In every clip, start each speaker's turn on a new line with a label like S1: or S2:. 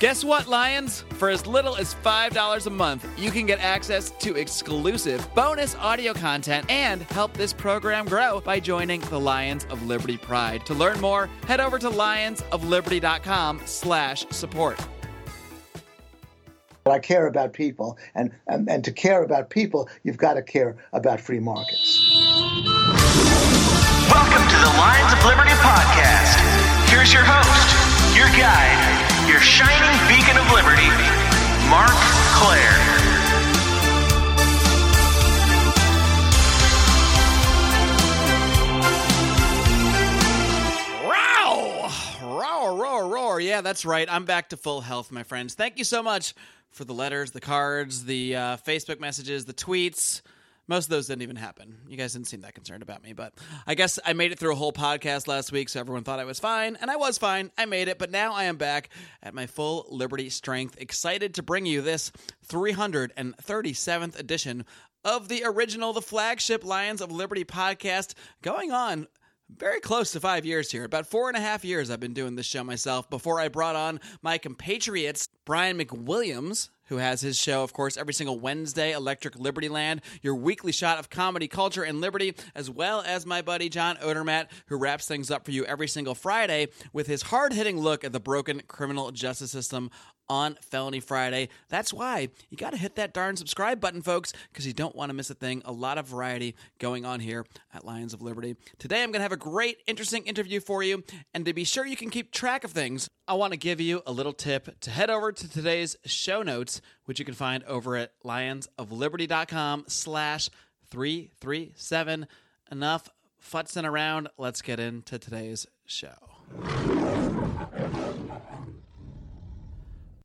S1: Guess what, Lions? For as little as $5 a month, you can get access to exclusive bonus audio content and help this program grow by joining the Lions of Liberty Pride. To learn more, head over to lionsofliberty.com slash support.
S2: I care about people, and, and, and to care about people, you've got to care about free markets.
S3: Welcome to the Lions of Liberty podcast. Here's your host, your guide, your shining beacon of liberty, Marc Clair.
S1: Roar, roar, roar, roar. Yeah, that's right. I'm back to full health, my friends. Thank you so much for the letters, the cards, the uh, Facebook messages, the tweets. Most of those didn't even happen. You guys didn't seem that concerned about me, but I guess I made it through a whole podcast last week, so everyone thought I was fine, and I was fine. I made it, but now I am back at my full Liberty strength, excited to bring you this 337th edition of the original, the flagship Lions of Liberty podcast, going on very close to five years here. About four and a half years I've been doing this show myself before I brought on my compatriots, Brian McWilliams, who has his show, of course, every single Wednesday, Electric Liberty Land, your weekly shot of comedy, culture, and liberty, as well as my buddy John Odermatt, who wraps things up for you every single Friday with his hard hitting look at the broken criminal justice system on Felony Friday. That's why you got to hit that darn subscribe button, folks, because you don't want to miss a thing. A lot of variety going on here at Lions of Liberty. Today, I'm going to have a great, interesting interview for you. And to be sure you can keep track of things, I want to give you a little tip to head over to today's show notes, which you can find over at lionsofliberty.com slash 337. Enough futzing around. Let's get into today's show.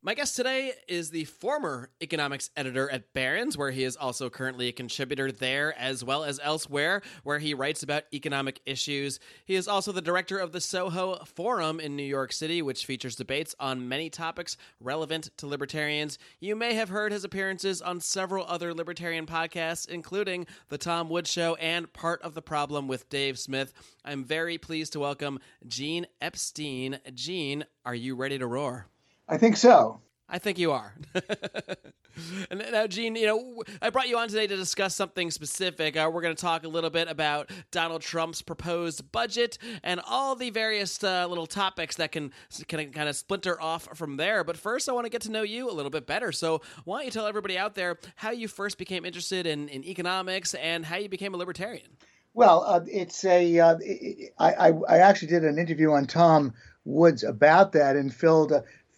S1: My guest today is the former economics editor at Barron's, where he is also currently a contributor there as well as elsewhere, where he writes about economic issues. He is also the director of the Soho Forum in New York City, which features debates on many topics relevant to libertarians. You may have heard his appearances on several other libertarian podcasts, including The Tom Woods Show and Part of the Problem with Dave Smith. I'm very pleased to welcome Gene Epstein. Gene, are you ready to roar?
S2: I think so.
S1: I think you are. and now, Gene, you know, I brought you on today to discuss something specific. Uh, we're going to talk a little bit about Donald Trump's proposed budget and all the various uh, little topics that can, can kind of splinter off from there. But first, I want to get to know you a little bit better. So, why don't you tell everybody out there how you first became interested in, in economics and how you became a libertarian?
S2: Well, uh, it's a. Uh, I, I, I actually did an interview on Tom Woods about that and filled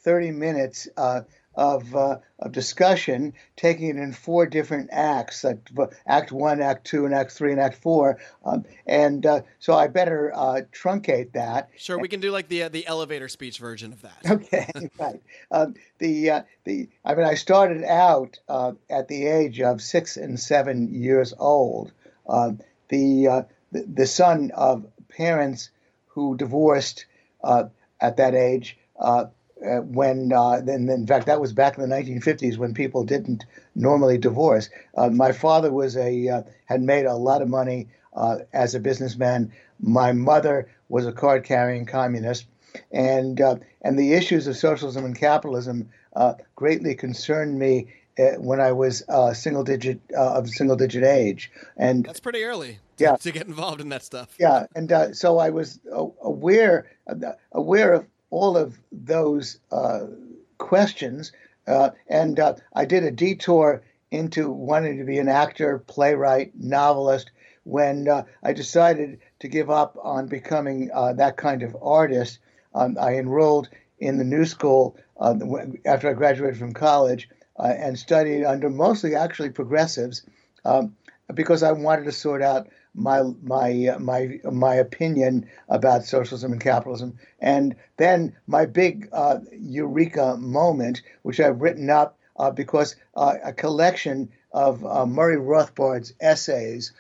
S2: 30 minutes uh, of, uh, of discussion, taking it in four different acts like Act One, Act Two, and Act Three, and Act Four. Um, and uh, so I better uh, truncate that.
S1: Sure, we can do like the uh, the elevator speech version of that.
S2: Okay, right. Um, the uh, the I mean, I started out uh, at the age of six and seven years old. Um, the, the, the son of parents who divorced at that age. Uh, when uh, and in fact that was back in the 1950s when people didn't normally divorce. Uh, my father was a uh, had made a lot of money uh, as a businessman. My mother was a card carrying communist, and uh, and the issues of socialism and capitalism greatly concerned me. when I was single digit of single digit age, and
S1: that's pretty early.
S2: Yeah,
S1: to get involved in that stuff.
S2: Yeah, and so I was aware aware of all of those uh, questions. Uh, and uh, I did a detour into wanting to be an actor, playwright, novelist when uh, I decided to give up on becoming uh, that kind of artist. Um, I enrolled in the New School uh, after I graduated from college and studied under mostly actually progressives um, because I wanted to sort out my my uh, my my opinion about socialism and capitalism, and then my big uh, eureka moment, which I've written up uh, because uh, a collection of uh, Murray Rothbard's essays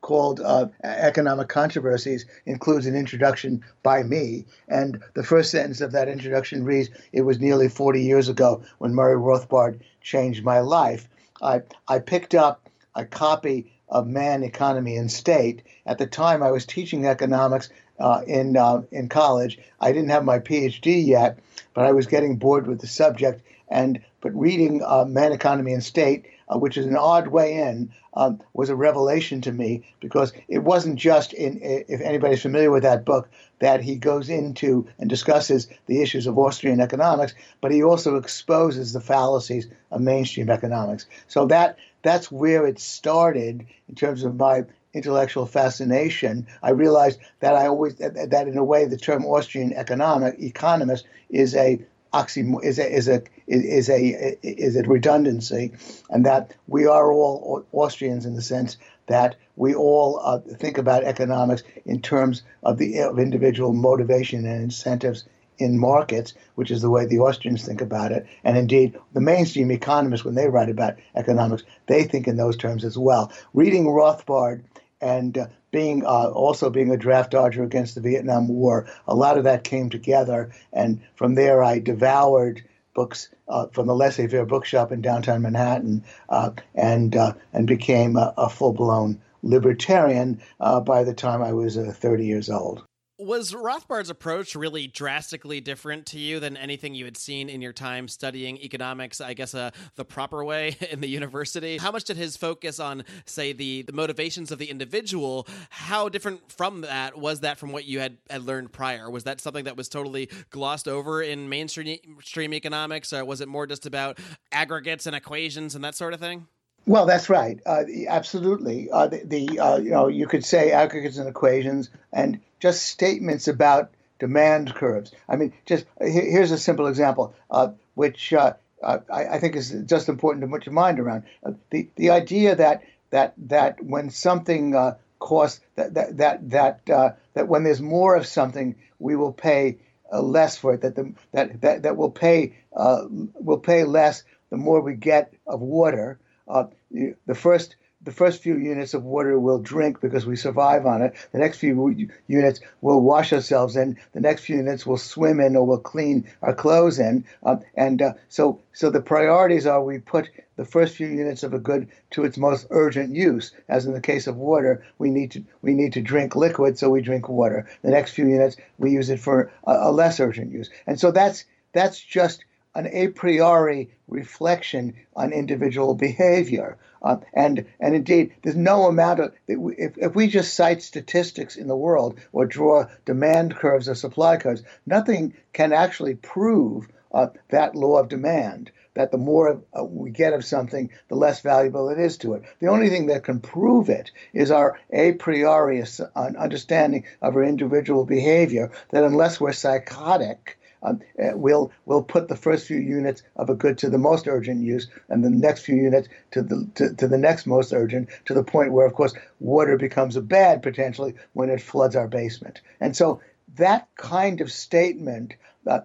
S2: called Economic Controversies includes an introduction by me, and the first sentence of that introduction reads, "It was nearly 40 years ago when Murray Rothbard changed my life." I I picked up a copy of Man, Economy, and State. At the time, I was teaching economics uh, uh, in uh, in college. I didn't have my PhD yet, but I was getting bored with the subject. And but reading uh, Man, Economy, and State, uh, which is an odd way in, um, was a revelation to me because it wasn't just in. If anybody's familiar with that book, that he goes into and discusses the issues of Austrian economics, but he also exposes the fallacies of mainstream economics. So that that's where it started in terms of my intellectual fascination. I realized that I always that, in a way the term Austrian economic economist is a oxymoron is a is a is a is a redundancy, and that we are all Austrians in the sense that we all uh, think about economics in terms of the of individual motivation and incentives in markets, which is the way the Austrians think about it. And indeed, the mainstream economists, when they write about economics, they think in those terms as well. Reading Rothbard and uh, being uh, also being a draft dodger against the Vietnam War, a lot of that came together. And from there, I devoured books uh, from the laissez-faire bookshop in downtown Manhattan, uh, and uh, and became a, a full-blown libertarian uh, by the time I was 30 years old.
S1: Was Rothbard's approach really drastically different to you than anything you had seen in your time studying economics, I guess uh, the proper way in the university? How much did his focus on, say, the, the motivations of the individual, how different from that was that from what you had, had learned prior? Was that something that was totally glossed over in mainstream economics, or was it more just about aggregates and equations and that sort of thing?
S2: Well, that's right. Uh, absolutely. Uh, the, the uh, you know you could say aggregates and equations and just statements about demand curves. I mean, just here's a simple example, uh, which uh, I, I, think is just important to put your mind around. Uh, the the idea that that that when something costs that that that that that when there's more of something, we will pay less for it. That the that that that will pay will pay less the more we get of water uh, the first the first few units of water we'll drink because we survive on it. The next few units we'll wash ourselves in. The next few units we'll swim in or we'll clean our clothes in. Uh, and uh, so, so the priorities are we put the first few units of a good to its most urgent use. As in the case of water, we need to we need to drink liquid, so we drink water. The next few units we use it for a, a less urgent use. And so that's that's just an a priori reflection on individual behavior. Uh, and and indeed, there's no amount of if, if we just cite statistics in the world or draw demand curves or supply curves, nothing can actually prove uh, that law of demand. That the more uh, we get of something, the less valuable it is to it. The only thing that can prove it is our a priori understanding of our individual behavior. That unless we're psychotic, um, uh, we'll we'll put the first few units of a good to the most urgent use, and the next few units to the to, to the next most urgent, to the point where, of course, water becomes a bad potentially when it floods our basement. And so that kind of statement uh,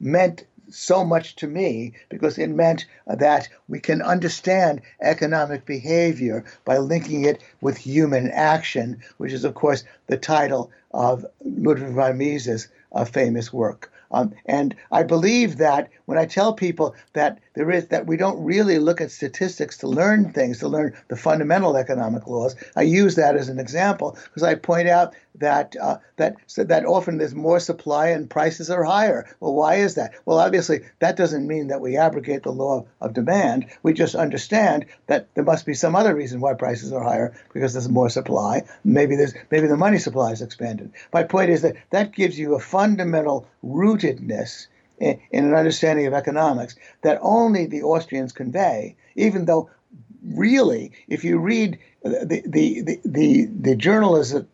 S2: meant so much to me because it meant that we can understand economic behavior by linking it with human action, which is, of course, the title of Ludwig von Mises' uh, famous work. Um, and I believe that when I tell people that there is that we don't really look at statistics to learn things, to learn the fundamental economic laws, I use that as an example because I point out that uh, that so that often there's more supply and prices are higher. Well, why is that? Well, obviously that doesn't mean that we abrogate the law of demand. We just understand that there must be some other reason why prices are higher because there's more supply. Maybe there's maybe the money supply is expanded. My point is that that gives you a fundamental rootedness in, in an understanding of economics that only the Austrians convey, even though really, if you read the the the the, the journalistic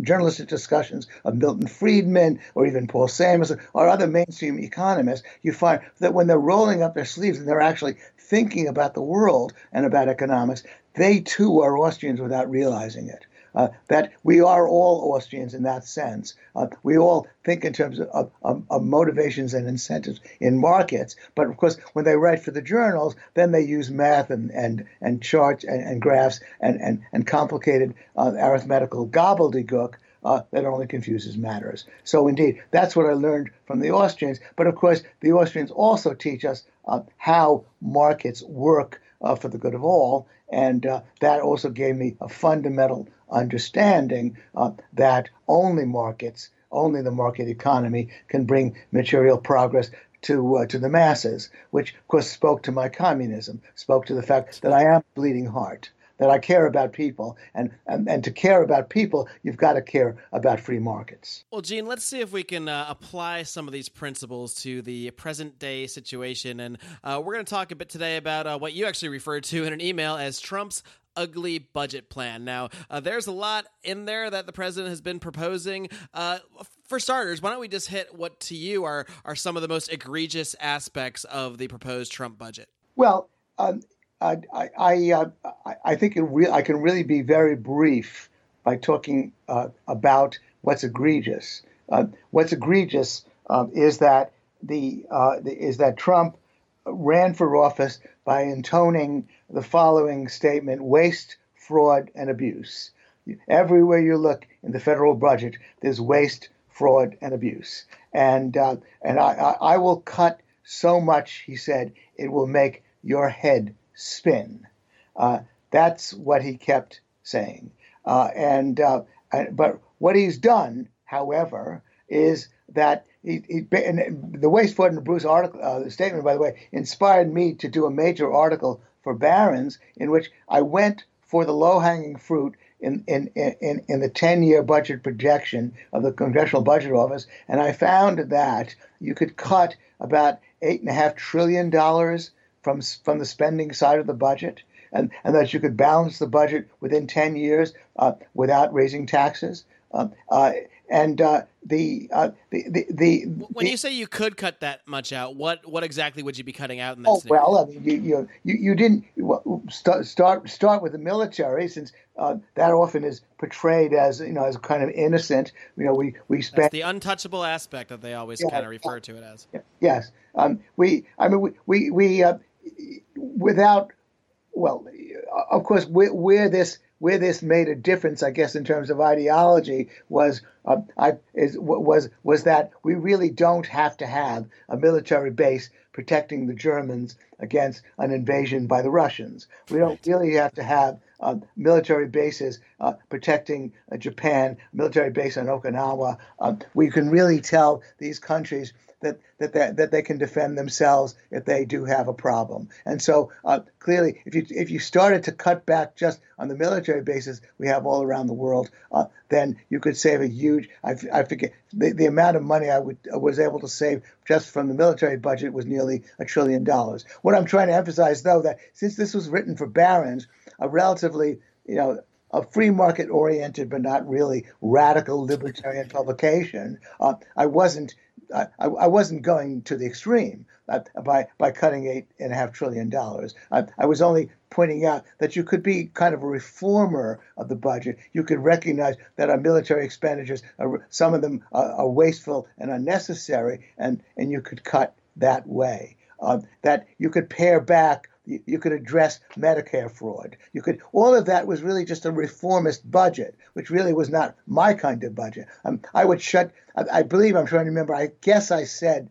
S2: journalistic discussions of Milton Friedman or even Paul Samuelson or other mainstream economists, you find that when they're rolling up their sleeves and they're actually thinking about the world and about economics, they too are Austrians without realizing it uh, that we are all Austrians in that sense. Uh, we all think in terms of, of, of, motivations and incentives in markets. But of course, when they write for the journals, then they use math and, and, and charts and, and graphs and, and, and complicated uh, arithmetical gobbledygook. Uh, that only confuses matters. So, indeed, that's what I learned from the Austrians. But of course, the Austrians also teach us uh, how markets work uh, for the good of all. And that also gave me a fundamental understanding uh, that only markets, only the market economy can bring material progress to uh, to the masses, which of course spoke to my communism, spoke to the fact that I am bleeding heart, that I care about people, and and, and to care about people, you've got to care about free markets.
S4: Well, Gene, let's see if we can uh, apply some of these principles to the present day situation, and uh, we're going to talk a bit today about uh, what you actually referred to in an email as Trump's ugly budget plan. Now, uh, there's a lot in there that the president has been proposing. Uh, for starters, why don't we just hit what to you are are some of the most egregious aspects of the proposed Trump budget?
S2: Well, um, I I, uh, I think re- I can really be very brief by talking uh, about what's egregious. Uh, what's egregious um, is that the, uh, the is that Trump ran for office by intoning the following statement: waste, fraud, and abuse. Everywhere you look in the federal budget, there's waste, fraud, and abuse. And uh, and I, I, I will cut so much, he said, it will make your head spin. Uh, that's what he kept saying. Uh, and uh, but what he's done, however, is that he, he and the waste, fraud, and abuse article uh, statement, by the way, inspired me to do a major article for Barron's in which I went for the low-hanging fruit in, in, in, in the 10 year budget projection of the Congressional Budget Office, and I found that you could cut about $8.5 trillion from, from the spending side of the budget, and, and that you could balance the budget within 10 years uh, without raising taxes. Uh, uh, and uh, the, uh, the, the, the
S4: when you say you could cut that much out, what what exactly would you be cutting out in
S2: that? Oh
S4: scenario?
S2: well, I mean, you you you, you didn't start start start with the military since uh, that often is portrayed as you know as kind of innocent. You know, we we spend
S4: the untouchable aspect that they always yeah, kind of refer to it as.
S2: Yes, um, we I mean we we, we uh, without well, of course, where, where this where this made a difference, I guess, in terms of ideology, was uh, I, is, was was that we really don't have to have a military base protecting the Germans against an invasion by the Russians. We don't really have to have uh, military bases uh, protecting uh, Japan, military base on Okinawa. Uh, we can really tell these countries that that they, that they can defend themselves if they do have a problem. And so uh, clearly, if you if you started to cut back just on the military bases we have all around the world, uh, then you could save a huge. I, I forget the, the amount of money I would was able to save just from the military budget was nearly a trillion dollars. What I'm trying to emphasize, though, that since this was written for Barron's, a relatively you know a free market oriented but not really radical libertarian publication, uh, I wasn't I, I wasn't going to the extreme uh, by by cutting eight and a half trillion dollars. I, I, was only pointing out that you could be kind of a reformer of the budget. You could recognize that our military expenditures, are, some of them are, are, wasteful and unnecessary, and and you could cut that way. Uh, that you could pare back you, could address Medicare fraud. You could all of that was really just a reformist budget, which really was not my kind of budget. Um, I would shut. I, I, believe I'm trying to remember. I guess I said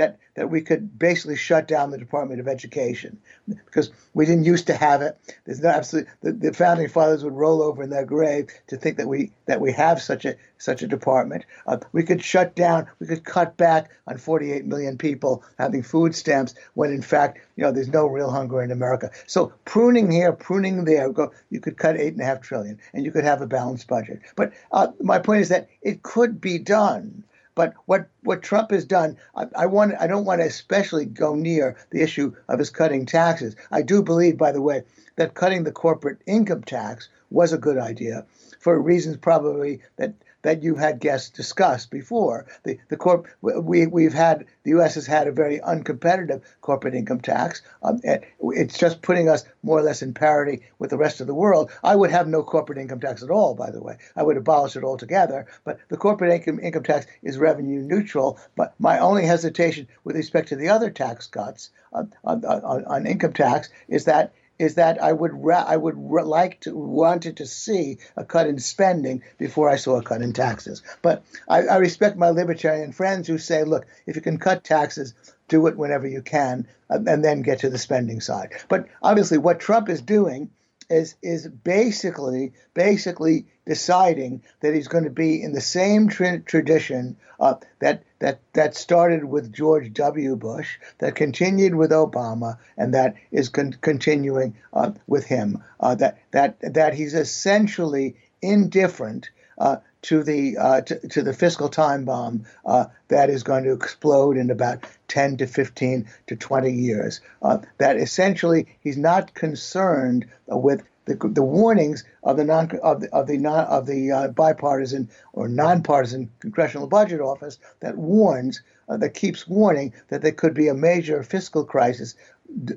S2: that that we could basically shut down the Department of Education because we didn't used to have it. There's no absolutely the, the, founding fathers would roll over in their grave to think that we that we have such a such a department. Uh, we could shut down. We could cut back on 48 million people having food stamps when in fact you know there's no real hunger in America. So pruning here, pruning there. Go. You could cut eight and a half trillion, and you could have a balanced budget. But uh, my point is that it could be done. But what, what Trump has done, I, I, want I don't want to especially go near the issue of his cutting taxes. I do believe, by the way, that cutting the corporate income tax was a good idea for reasons probably that that you had guests discuss before. The the corp we we've had the U.S. has had a very uncompetitive corporate income tax. Um, it's just putting us more or less in parity with the rest of the world. I would have no corporate income tax at all. By the way, I would abolish it altogether. But the corporate income income tax is revenue neutral. But my only hesitation with respect to the other tax cuts on, on, on income tax is that is that I would ra- I would like to wanted to see a cut in spending before I saw a cut in taxes. But I, I respect my libertarian friends who say, look, if you can cut taxes, do it whenever you can, and then get to the spending side. But obviously, what Trump is doing is is basically basically deciding that he's going to be in the same tra- tradition uh, that that that started with George W. Bush, that continued with Obama, and that is con- continuing uh, with him. Uh, that that that he's essentially indifferent uh, to the uh, to, to, the fiscal time bomb uh, that is going to explode in about 10 to 15 to 20 years. Uh, that essentially he's not concerned with the, the warnings of the non of the of the non, of the uh, bipartisan or nonpartisan congressional budget office that warns uh, that keeps warning that there could be a major fiscal crisis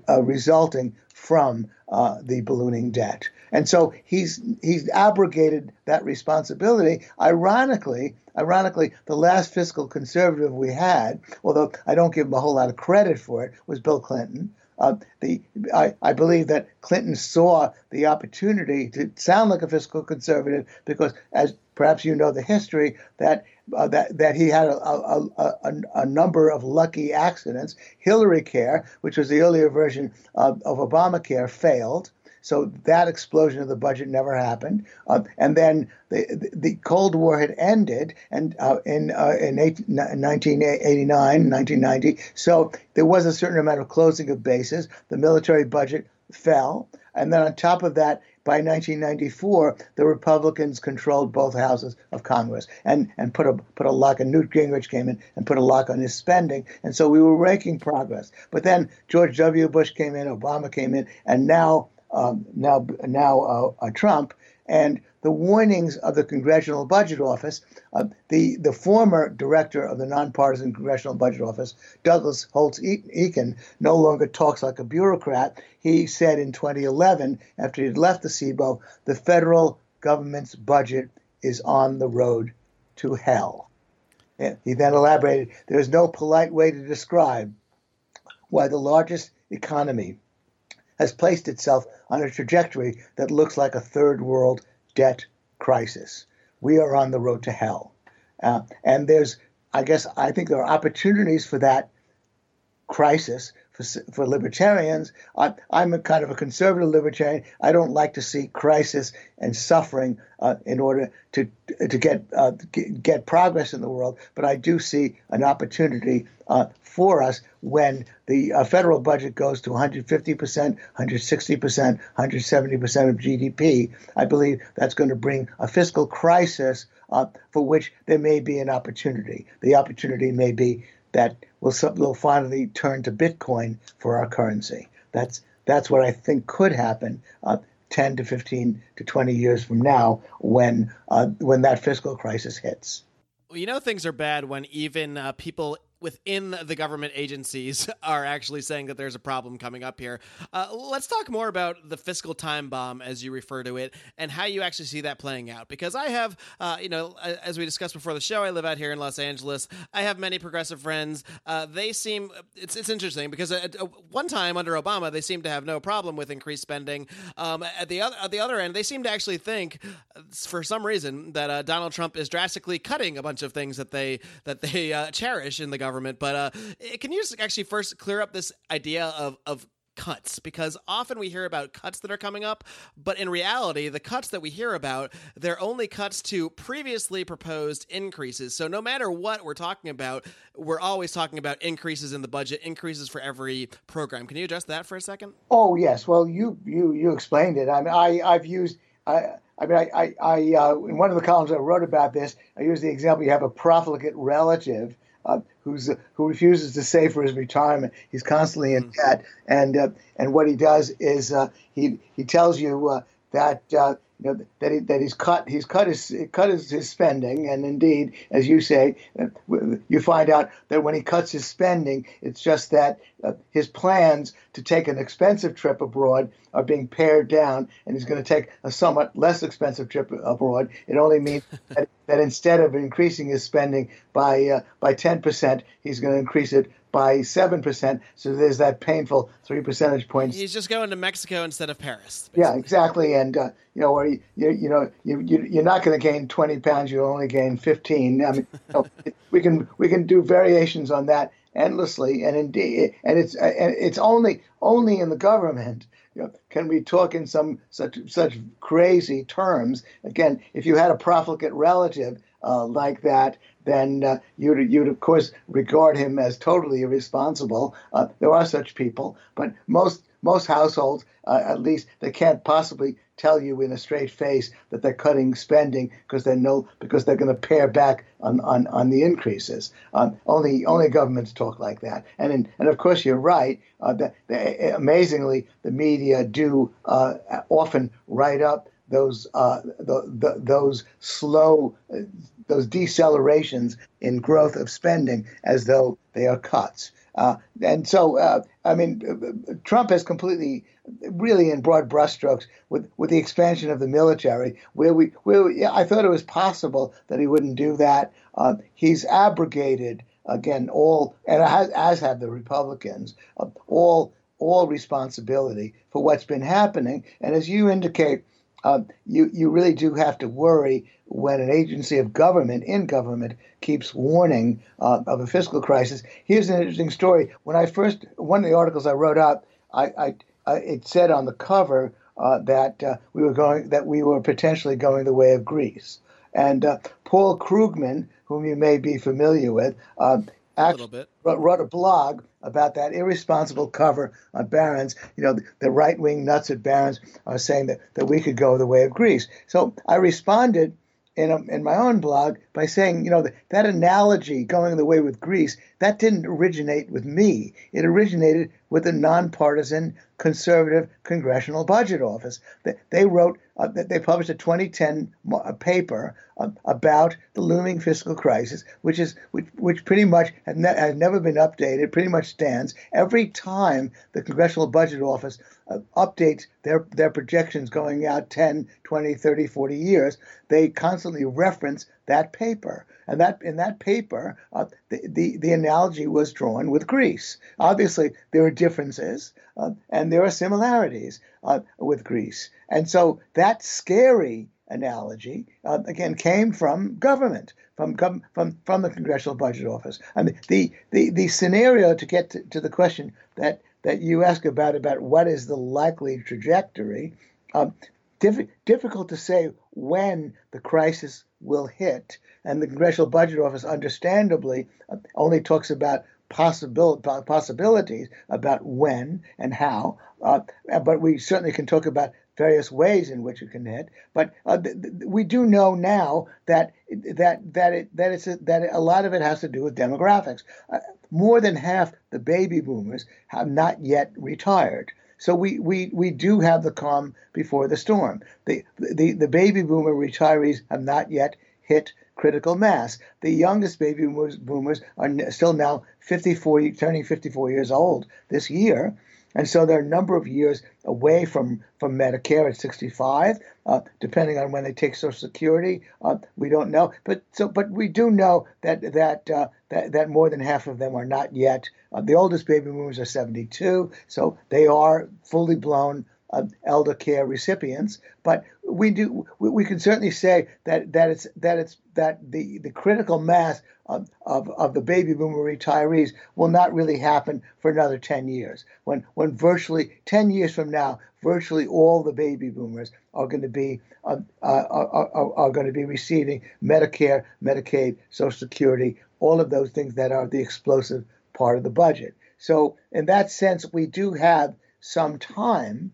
S2: resulting from the ballooning debt. And so he's he's abrogated that responsibility. Ironically, ironically, the last fiscal conservative we had, although I don't give him a whole lot of credit for it, was Bill Clinton. Uh, the I, I believe that Clinton saw the opportunity to sound like a fiscal conservative because, as perhaps you know the history, that uh, that that he had a, a, a, a, number of lucky accidents. Hillary Care, which was the earlier version of, of Obamacare, failed. So that explosion of the budget never happened. Uh, and then the, the Cold War had ended and uh, in uh, in 1989, 1990. So there was a certain amount of closing of bases. The military budget fell. And then on top of that, by 1994, the Republicans controlled both houses of Congress and, and put a put a lock. And Newt Gingrich came in and put a lock on his spending, and so we were making progress. But then George W. Bush came in, Obama came in, and now um, now now uh, uh, Trump, and the warnings of the Congressional Budget Office. Uh, the the former director of the nonpartisan Congressional Budget Office, Douglas Holtz Eakin, no longer talks like a bureaucrat. He said in 2011, after he had left the CBO, the federal government's budget is on the road to hell. And he then elaborated, there is no polite way to describe why the largest economy has placed itself on a trajectory that looks like a third world debt crisis. We are on the road to hell. Uh, and there's, I guess, I think there are opportunities for that crisis for, for libertarians. I, am a kind of a conservative libertarian. I don't like to see crisis and suffering uh, in order to to get, uh, get, progress in the world. But I do see an opportunity uh, for us when the uh, federal budget goes to 150 percent, 160 percent, 170 percent of GDP. I believe that's going to bring a fiscal crisis uh, for which there may be an opportunity. The opportunity may be that we'll, we'll finally turn to Bitcoin for our currency. That's that's what I think could happen. Uh, 10 to 15 to 20 years from now when uh, when that fiscal crisis hits.
S1: Well, you know things are bad when even uh, people within the government agencies are actually saying that there's a problem coming up here. Uh, let's talk more about the fiscal time bomb, as you refer to it, and how you actually see that playing out. Because I have, uh, you know, as we discussed before the show, I live out here in Los Angeles. I have many progressive friends. Uh, they seem it's it's interesting because at, one time under Obama, they seemed to have no problem with increased spending. Um, at the other at the other end, they seem to actually think, for some reason, that uh, Donald Trump is drastically cutting a bunch of things that they that they uh, cherish in the government government. But uh, eh, can you just actually first clear up this idea of of cuts? Because often we hear about cuts that are coming up but in reality the cuts that we hear about they're only cuts to previously proposed increases. So no matter what we're talking about we're always talking about increases in the budget increases for every program. Can you address that for a second?
S2: Oh yes. Well you you you explained it. I mean i i've used i I mean, I, I, I uh, in one of the columns I wrote about this, I used the example: you have a profligate relative uh, who's who refuses to save for his retirement. He's constantly in mm. debt, and uh, and what he does is uh, he he tells you uh, that uh, you know, that he, that he's cut he's cut his cut his, his spending, and indeed, as you say, uh, you find out that when he cuts his spending, it's just that uh, his plans to take an expensive trip abroad are being pared down, and he's going to take a somewhat less expensive trip abroad. It only means that, that instead of increasing his spending by uh, by ten percent, he's going to increase it by 7%. So there's that painful three percentage points.
S1: He's just going to Mexico instead of Paris.
S2: Basically. Yeah, exactly. And, uh, you know, where you, you, you know, you, you, are not going to gain 20 pounds, you'll only gain 15. I mean, we can we can do variations on that endlessly, and indeed, and it's and it's only only in the government you know, can we talk in some such such crazy terms. Again, if you had a profligate relative uh, like that, then uh, you'd, you'd of course regard him as totally irresponsible. Uh, there are such people, but most most households, uh, at least, they can't possibly tell you in a straight face that they're cutting spending because they know because they're going to pare back on, on, on the increases. Um, only only governments talk like that, and in, and of course you're right. Uh, that, amazingly, the media do uh, often write up those uh, the, the, those slow those decelerations in growth of spending as though they are cuts. Uh, and so, uh, I mean, Trump has completely, really in broad brushstrokes, with, with the expansion of the military, where we, where we, I thought it was possible that he wouldn't do that. Uh, he's abrogated again all, and as, as have the Republicans, uh, all all responsibility for what's been happening. And as you indicate, uh, you you really do have to worry when an agency of government in government keeps warning uh, of a fiscal crisis. Here's an interesting story. When I first one of the articles I wrote up, I, I, I it said on the cover uh, that uh, we were going that we were potentially going the way of Greece. And uh, Paul Krugman, whom you may be familiar with,
S4: actually
S2: wrote, wrote a blog about that irresponsible cover on Barron's. You know, the, the right wing nuts at Barron's are saying that, that we could go the way of Greece. So I responded in, a, in my own blog by saying, you know, that, that analogy going the way with Greece, that didn't originate with me. It originated with the nonpartisan conservative Congressional Budget Office. They wrote, uh, they published a 2010 paper uh, about the looming fiscal crisis, which is which, which pretty much has, ne- has never been updated. Pretty much stands every time the Congressional Budget Office updates their their projections going out 10, 20, 30, 40 years. They constantly reference that paper. And that in that paper, uh, the, the, the analogy was drawn with Greece. Obviously, there are differences uh, and there are similarities uh, with Greece. And so that scary analogy uh, again came from government, from from from the Congressional Budget Office. I mean, the the the scenario to get to, to the question that that you ask about about what is the likely trajectory. Um, diff- difficult to say when the crisis will hit. And the Congressional Budget Office, understandably, uh, only talks about possibil- possibilities about when and how. Uh, but we certainly can talk about various ways in which it can hit. But uh, th- th- we do know now that that that it, that it's a, that a lot of it has to do with demographics. Uh, more than half the baby boomers have not yet retired. So we, we, we do have the calm before the storm. The, the, the baby boomer retirees have not yet hit critical mass. The youngest baby boomers, boomers are still now 54, turning 54 years old this year. And so they're a number of years away from, from Medicare at 65, uh, depending on when they take Social Security. Uh, we don't know, but so but we do know that that uh, that, that more than half of them are not yet. Uh, the oldest baby boomers are 72, so they are fully blown uh, elder care recipients. But we do we, we, can certainly say that that it's that it's that the the critical mass of, of, of the baby boomer retirees will not really happen for another 10 years. When when virtually 10 years from now, virtually all the baby boomers are going to be uh, uh, are, are, are going to be receiving Medicare, Medicaid, Social Security, all of those things that are the explosive part of the budget. So in that sense, we do have some time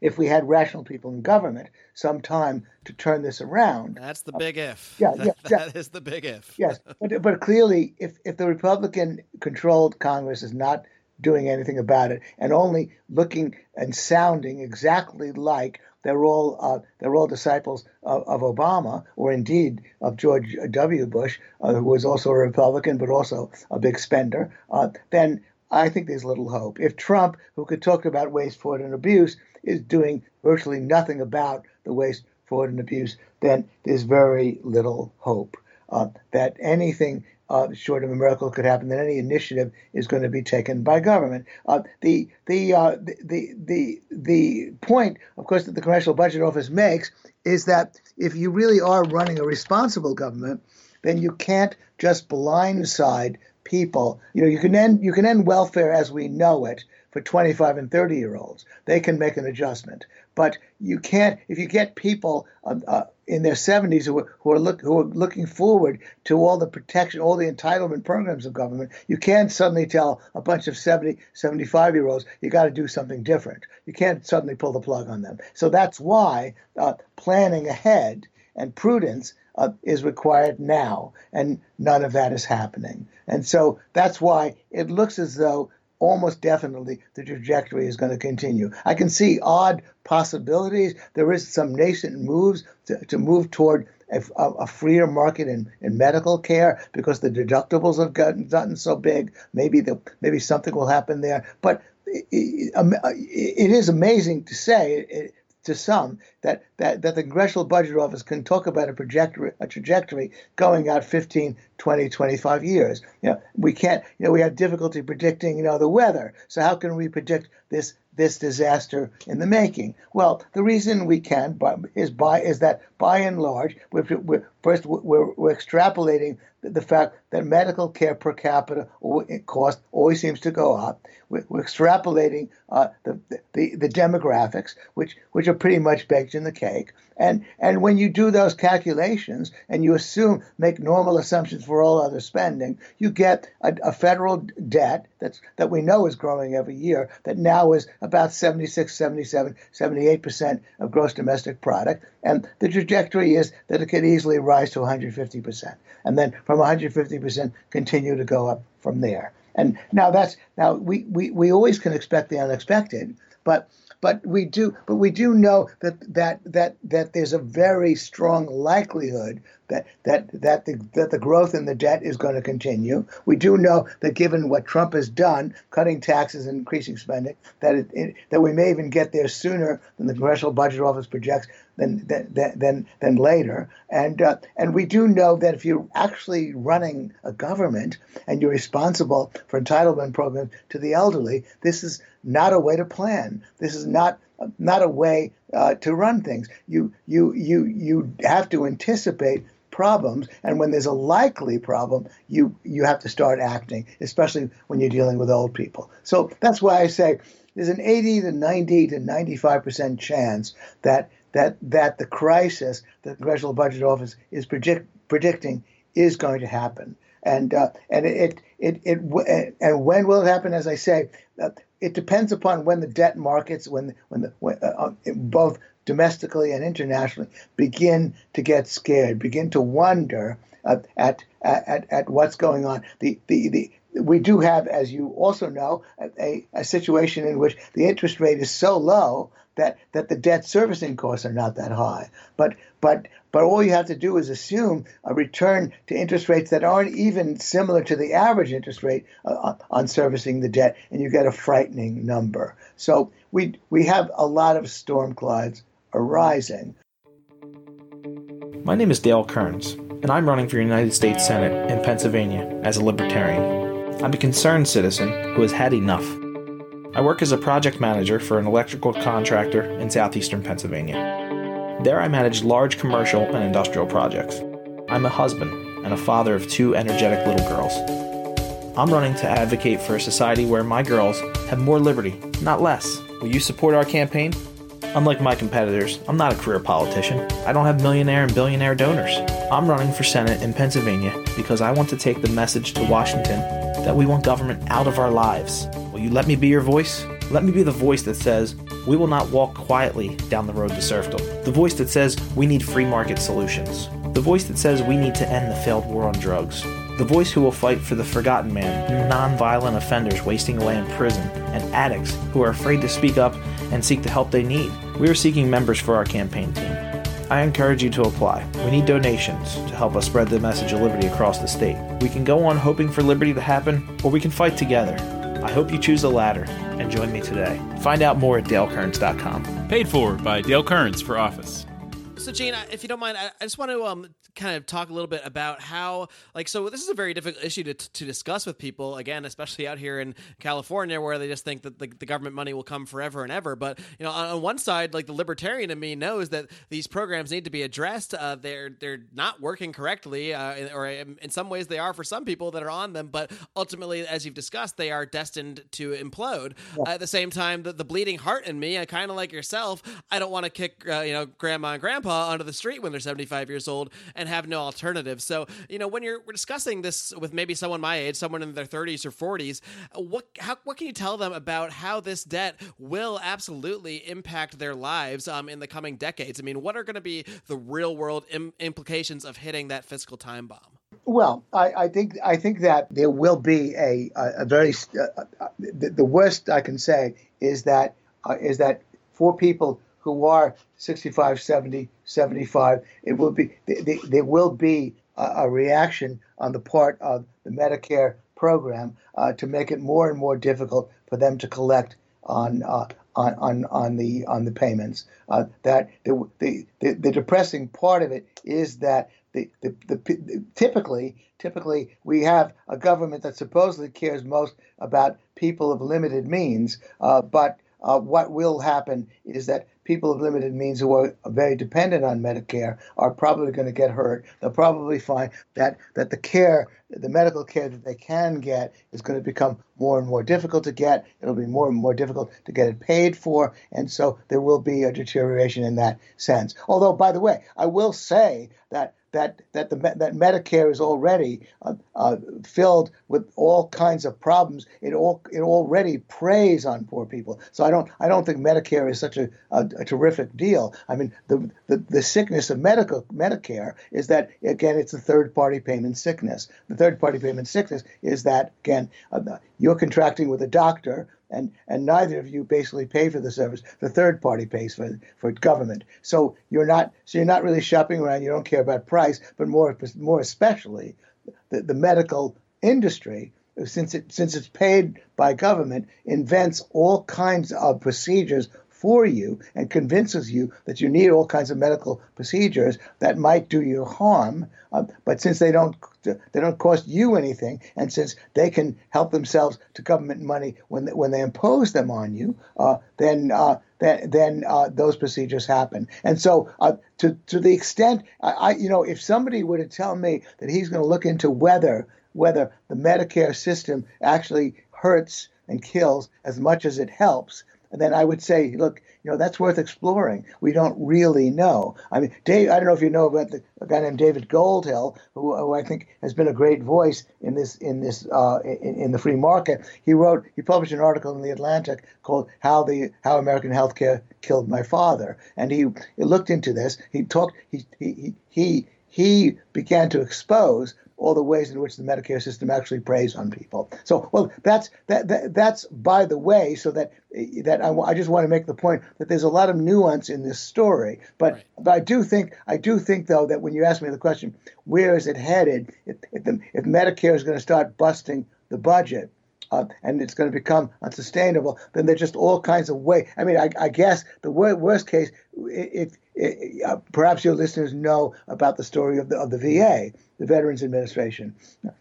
S2: if we had rational people in government some time to turn this around.
S4: That's the big if.
S2: Yeah, yeah,
S4: that is the big if.
S2: yes, but, but clearly, if if the Republican-controlled Congress is not doing anything about it and only looking and sounding exactly like they're all uh, they're all disciples of, of, Obama, or indeed of George W. Bush, uh, who was also a Republican but also a big spender. Uh, then I think there's little hope. If Trump, who could talk about waste, fraud, and abuse, is doing virtually nothing about the waste, fraud, and abuse, then there's very little hope uh, that anything uh, short of a miracle could happen, that any initiative is going to be taken by government. Uh, the, the, uh, the, the, the point, of course, that the Congressional Budget Office makes is that if you really are running a responsible government, then you can't just blindside people, you know, you can end you can end welfare as we know it for 25 and 30 year olds. They can make an adjustment, but you can't if you get people uh, uh, in their 70s who are, who are look who are looking forward to all the protection, all the entitlement programs of government. You can't suddenly tell a bunch of 70, 75 year olds you got to do something different. You can't suddenly pull the plug on them. So that's why uh, planning ahead and prudence uh, is required now, and none of that is happening. And so that's why it looks as though almost definitely the trajectory is going to continue. I can see odd possibilities. There is some nascent moves to, to move toward a, a, freer market in, in medical care because the deductibles have gotten, gotten so big. Maybe the, maybe something will happen there. But it, it is amazing to say. It, to some that, that, that the Congressional Budget Office can talk about a trajectory, a trajectory going out 15, 20, 25 years. You know, we can't, you know, we have difficulty predicting, you know, the weather. So how can we predict this this disaster in the making? Well, the reason we can is by is that by and large, we're, we're first we're, we're extrapolating the fact that medical care per capita cost always seems to go up. We're, we're extrapolating uh, the, the, the demographics, which which are pretty much baked in the cake. And and when you do those calculations and you assume make normal assumptions for all other spending, you get a, a federal debt that's that we know is growing every year that now is about 76, 77, 78 percent of gross domestic product, and the trajectory is that it could easily rise to 150 percent, and then from 150 percent continue to go up from there. And now that's now we, we, we always can expect the unexpected, but but we do but we do know that that that that there's a very strong likelihood that that that the that the growth in the debt is going to continue. We do know that given what Trump has done, cutting taxes and increasing spending, that it, it, that we may even get there sooner than the Congressional Budget Office projects than than than, than later. And uh, and we do know that if you're actually running a government and you're responsible for entitlement programs to the elderly, this is not a way to plan. This is not not a way uh, to run things. You you you you have to anticipate problems, and when there's a likely problem, you you have to start acting, especially when you're dealing with old people. So that's why I say there's an 80 to 90 to 95 percent chance that that that the crisis the Congressional Budget Office is predict, predicting is going to happen. And uh, and it, it it it and when will it happen? As I say, uh, it depends upon when the debt markets, when when the when, uh, uh both domestically and internationally begin to get scared, begin to wonder uh, at, at at what's going on. The the the we do have, as you also know, a, a situation in which the interest rate is so low that that the debt servicing costs are not that high. But but but all you have to do is assume a return to interest rates that aren't even similar to the average interest rate uh, on servicing the debt, and you get a frightening number. So we we have a lot of storm clouds arising.
S5: My name is Dale Kerns, and I'm running for United States Senate in Pennsylvania as a libertarian. I'm a concerned citizen who has had enough I work as a project manager for an electrical contractor in southeastern Pennsylvania. There, I manage large commercial and industrial projects. I'm a husband and a father of two energetic little girls. I'm running to advocate for a society where my girls have more liberty, not less. Will you support our campaign? Unlike my competitors, I'm not a career politician. I don't have millionaire and billionaire donors. I'm running for Senate in Pennsylvania because I want to take the message to Washington that we want government out of our lives Will you let me be your voice? Let me be the voice that says, we will not walk quietly down the road to serfdom. The voice that says, we need free market solutions. The voice that says, we need to end the failed war on drugs. The voice who will fight for the forgotten man, non-violent offenders wasting away in prison, and addicts who are afraid to speak up and seek the help they need. We are seeking members for our campaign team. I encourage you to apply. We need donations to help us spread the message of liberty across the state. We can go on hoping for liberty to happen, or we can fight together. I hope you choose the latter and join me today. Find out more at dalekerns.com.
S6: Paid for by Dale Kerns for office.
S4: So, Gene, if you don't mind, I just want to um, kind of talk a little bit about how, like, so this is a very difficult issue to, to discuss with people, again, especially out here in California, where they just think that the, the government money will come forever and ever. But, you know, on, on one side, like the libertarian in me knows that these programs need to be addressed. Uh, they're, they're not working correctly, uh, or in some ways they are for some people that are on them, but ultimately, as you've discussed, they are destined to implode. Yeah. at the same time, the, the bleeding heart in me, I kind of like yourself, I don't want to kick, uh, you know, grandma and grandpa onto the street when they're 75 years old and have no alternative. So, you know, when you're discussing this with maybe someone my age, someone in their 30s or 40s, what how what can you tell them about how this debt will absolutely impact their lives um, in the coming decades? I mean, what are going to be the real world Im- implications of hitting that fiscal time bomb?
S2: Well, I, I, think I think that there will be a a, a very uh, uh, the, the, worst I can say is that uh, is that for people who are 65, 70, 75, it will be there will be a, a, reaction on the part of the Medicare program uh, to make it more and more difficult for them to collect on uh, on, on, on the on the payments. Uh, that the, the, the depressing part of it is that the, the, the, typically typically we have a government that supposedly cares most about people of limited means, uh, but uh, what will happen is that people of limited means who are very dependent on Medicare are probably going to get hurt. They'll probably find that that the care, the medical care that they can get, is going to become more and more difficult to get. It'll be more and more difficult to get it paid for, and so there will be a deterioration in that sense. Although, by the way, I will say that that that the that Medicare is already uh, uh, filled with all kinds of problems. It all it already preys on poor people. So I don't I don't think Medicare is such a, a, a terrific deal. I mean the, the the sickness of medical Medicare is that again it's a third party payment sickness. The third party payment sickness is that again uh, you're contracting with a doctor and and neither of you basically pay for the service. The third party pays for for government. So you're not so you're not really shopping around. You don't care about price, but more more especially the, the medical industry since it since it's paid by government invents all kinds of procedures for you and convinces you that you need all kinds of medical procedures that might do you harm. Uh, but since they don't they don't cost you anything, and since they can help themselves to government money when they, when they impose them on you, uh, then uh, then, then uh, those procedures happen. And so, uh, to to the extent I, I, you know, if somebody were to tell me that he's going to look into whether whether the Medicare system actually hurts and kills as much as it helps, then I would say, look, you know, that's worth exploring. We don't really know. I mean, Dave, I don't know if you know about the, a guy named David Goldhill, who, who, I think has been a great voice in this in this uh, in, in, the free market. He wrote, he published an article in the Atlantic called "How the How American Healthcare Killed My Father," and he, he looked into this. He talked. He he he he began to expose all the ways in which the Medicare system actually preys on people. So, well, that's that, that that's by the way, so that that I, I just want to make the point that there's a lot of nuance in this story. But right. but I do think I do think though that when you ask me the question, where is it headed? If, if, the, if Medicare is going to start busting the budget, uh, and it's going to become unsustainable, then there's just all kinds of ways. I mean, I, I guess the wor- worst case, if, if uh, perhaps your listeners know about the story of the of the VA, the Veterans Administration.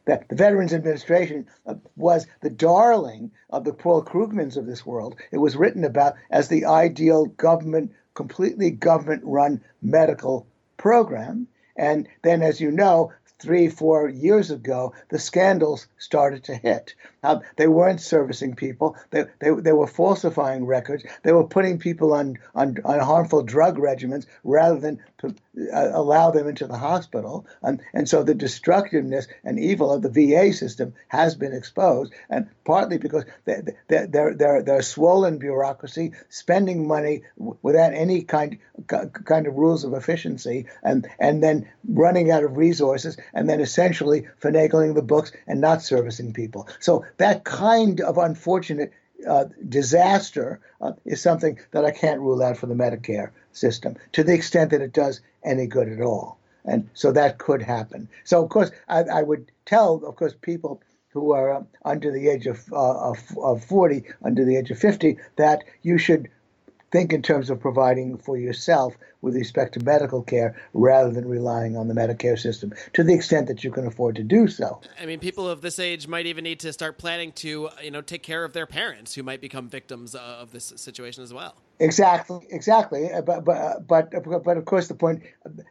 S2: That the Veterans Administration uh, was the darling of the Paul Krugmans of this world. It was written about as the ideal government, completely government-run medical program. And then, as you know, three, four years ago, the scandals started to hit. Uh, they weren't servicing people. They, they, they were falsifying records. They were putting people on, on, on harmful drug regimens rather than to uh, allow them into the hospital. And, and so the destructiveness and evil of the VA system has been exposed, and partly because they're, they're, they're, they're swollen bureaucracy, spending money without any kind, kind of rules of efficiency, and, and then running out of resources, and then essentially finagling the books and not servicing people. So that kind of unfortunate uh, disaster uh, is something that I can't rule out for the Medicare system to the extent that it does any good at all. And so that could happen. So, of course, I, I would tell, of course, people who are uh, under the age of, uh, of, of 40, under the age of 50, that you should think in terms of providing for yourself with respect to medical care rather than relying on the Medicare system to the extent that you can afford to do so.
S1: I mean, people of this age might even need to start planning to, you know, take care of their parents who might become victims of this situation as well.
S2: Exactly, exactly. Uh, but uh, but but but of course, the point.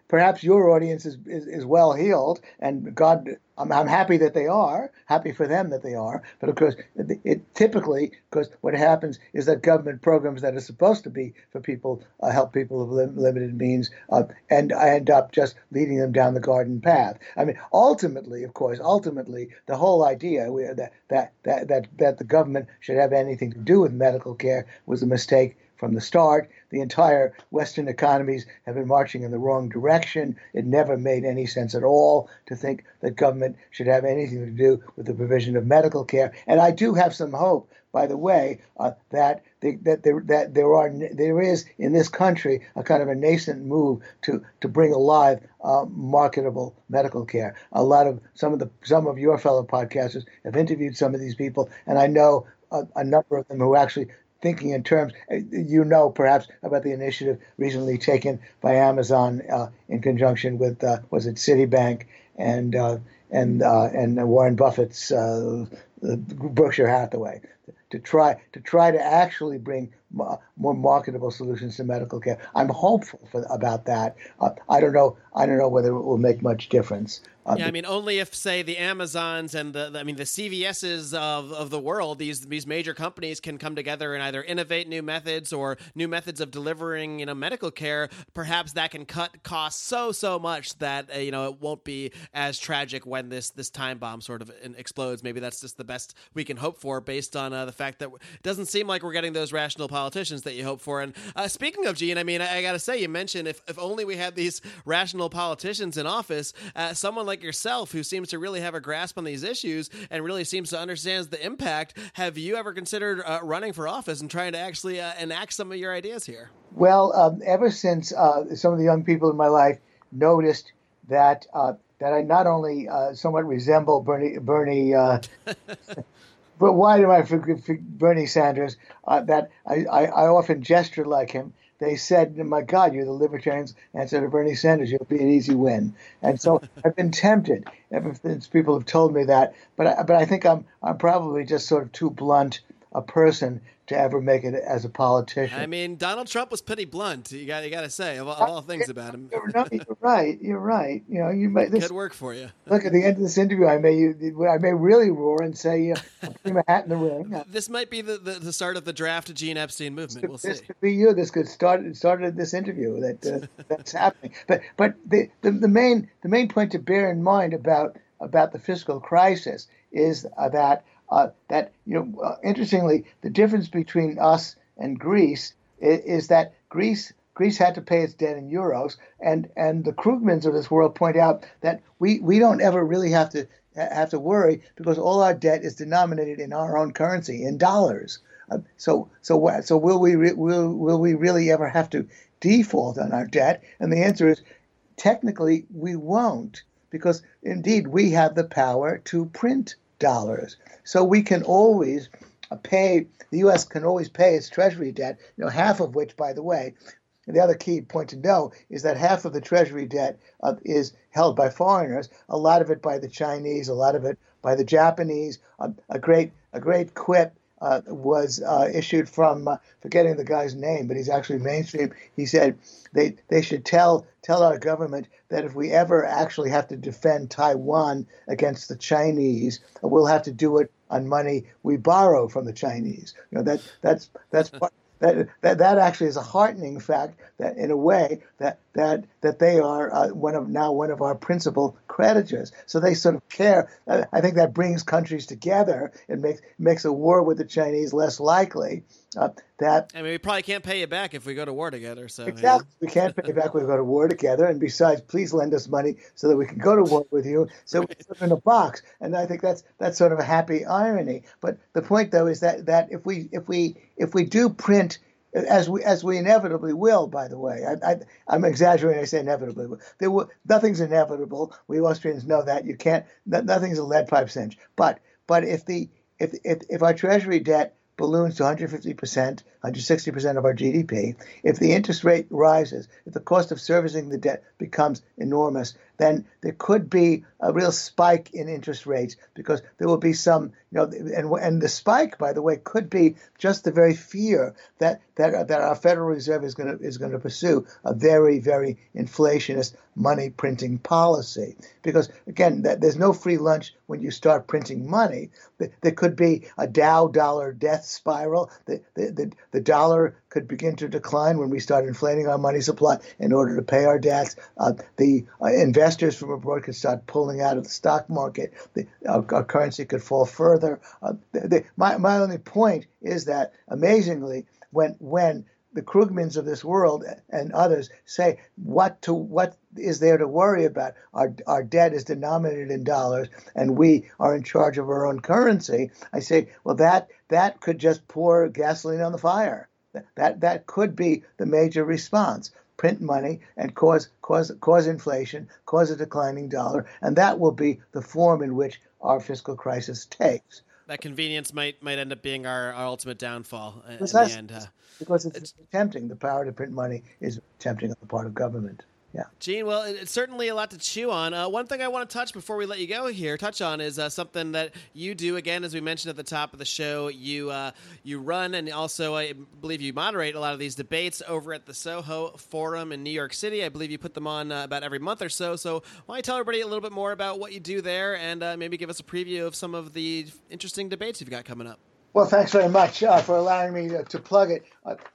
S2: Perhaps your audience is is, is well heeled, and God, I'm, I'm happy that they are. Happy for them that they are. But of course, it, it typically because what happens is that government programs that are supposed to be for people uh, help people of lim- limited means, uh, and I end up just leading them down the garden path. I mean, ultimately, of course, ultimately, the whole idea that that that that that the government should have anything to do with medical care was a mistake from the start. The entire Western economies have been marching in the wrong direction. It never made any sense at all to think that government should have anything to do with the provision of medical care. And I do have some hope, by the way, uh, that the, that there that there are there is in this country a kind of a nascent move to to bring alive uh, marketable medical care. A lot of some of the some of your fellow podcasters have interviewed some of these people, and I know a, a number of them who actually thinking in terms, uh, you know, perhaps about the initiative recently taken by Amazon uh, in conjunction with uh, was it Citibank and uh, and uh, and Warren Buffett's Berkshire Hathaway to try to try to actually bring more marketable solutions to medical care. I'm hopeful for, about that. I don't know. I don't know whether it will make much difference.
S1: Uh, yeah, I mean, only if say the Amazons and the, I mean the CVSs of, of the world, these these major companies can come together and either innovate new methods or new methods of delivering you know medical care. Perhaps that can cut costs so so much that uh, you know it won't be as tragic when this this time bomb sort of explodes. Maybe that's just the best we can hope for based on uh, the fact that it doesn't seem like we're getting those rational politicians that you hope for. And uh, speaking of Gene, I mean, I, I got to say, you mentioned if if only we had these rational politicians in office, uh, someone like yourself who seems to really have a grasp on these issues and really seems to understand the impact. Have you ever considered uh, running for office and trying to actually uh, enact some of your ideas here?
S2: Well, um, ever since uh, some of the young people in my life noticed that uh, that I not only uh, somewhat resemble Bernie Bernie. Uh, but why do I forget Bernie Sanders? Uh, that I, I, I often gesture like him they said, "My God, you're the Libertarians' answer to Bernie Sanders. You'll be an easy win." And so I've been tempted ever since people have told me that. But I, but I think I'm I'm probably just sort of too blunt a person to ever make it as a politician.
S1: I mean, Donald Trump was pretty blunt. You got you got to say of all, of all, things about him.
S2: no, you're right. You're right. You know, you may
S1: this could work for you.
S2: Look at the end of this interview. I may I may really roar and say, you know, "Put my hat in the ring."
S1: This might be the, the, the, start of the draft Gene Epstein movement.
S2: Could,
S1: we'll
S2: this
S1: see.
S2: could be you. This could start started this interview that uh, that's happening. But but the, the the main the main point to bear in mind about about the fiscal crisis is uh, that uh, that you know uh, interestingly the difference between us and Greece is, is, that Greece Greece had to pay its debt in euros, and and the Krugmans of this world point out that we we don't ever really have to have to worry because all our debt is denominated in our own currency in dollars. Uh, so so so will we re- will will we really ever have to default on our debt? And the answer is technically we won't because indeed we have the power to print dollars. So we can always pay the U.S. can always pay its Treasury debt. You know, half of which, by the way, the other key point to know is that half of the Treasury debt uh, is held by foreigners. A lot of it by the Chinese, a lot of it by the Japanese. Uh, a great a great quip uh, was uh, issued from uh, forgetting the guy's name, but he's actually mainstream. He said they they should tell tell our government that if we ever actually have to defend Taiwan against the Chinese, we'll have to do it on money we borrow from the Chinese. You know that that's that's part, that, that that actually is a heartening fact that in a way that that that they are uh, one of now one of our principal creditors. So they sort of care. I think that brings countries together and makes makes a war with the Chinese less likely. Uh, that
S1: I mean, we probably can't pay you back if we go to war together. So
S2: exactly, yeah. we can't pay you back. If we go to war together, and besides, please lend us money so that we can go to war with you. So we're in a box, and I think that's that's sort of a happy irony. But the point, though, is that that if we if we if we do print as we as we inevitably will. By the way, I, am exaggerating. I say inevitably. There will, nothing's inevitable. We Austrians know that. You can't. Nothing's a lead pipe cinch. But but if the if if, if our treasury debt balloons to 150%, 160% of our GDP, if the interest rate rises, if the cost of servicing the debt becomes enormous, then there could be a real spike in interest rates because there will be some, you know, and and the spike, by the way, could be just the very fear that that that our Federal Reserve is going to is going to pursue a very very inflationist money printing policy because again, that, there's no free lunch when you start printing money. There could be a Dow dollar death spiral. The, the, the, the dollar could begin to decline when we start inflating our money supply in order to pay our debts. Uh, the uh, investors from abroad could start pulling out of the stock market. The, our, our currency could fall further. Uh, the, my, my only point is that amazingly, when when the Krugmans of this world and others say what to what is there to worry about? Our our debt is denominated in dollars, and we are in charge of our own currency. I say, well, that that could just pour gasoline on the fire. That that could be the major response. Print money and cause cause cause inflation, cause a declining dollar, and that will be the form in which our fiscal crisis takes
S4: that convenience might might end up being our, our ultimate downfall in the end. Uh,
S2: because it's, it's, tempting. The power to print money is tempting on the part of government. Yeah.
S4: Gene, well, it's certainly a lot to chew on. Uh, one thing I want to touch before we let you go here, touch on, is uh, something that you do. Again, as we mentioned at the top of the show, you uh, you run and also I believe you moderate a lot of these debates over at the Soho Forum in New York City. I believe you put them on uh, about every month or so. So why don't you tell everybody a little bit more about what you do there and uh, maybe give us a preview of some of the interesting debates you've got coming up?
S2: Well, thanks very much uh, for allowing me to, to plug it.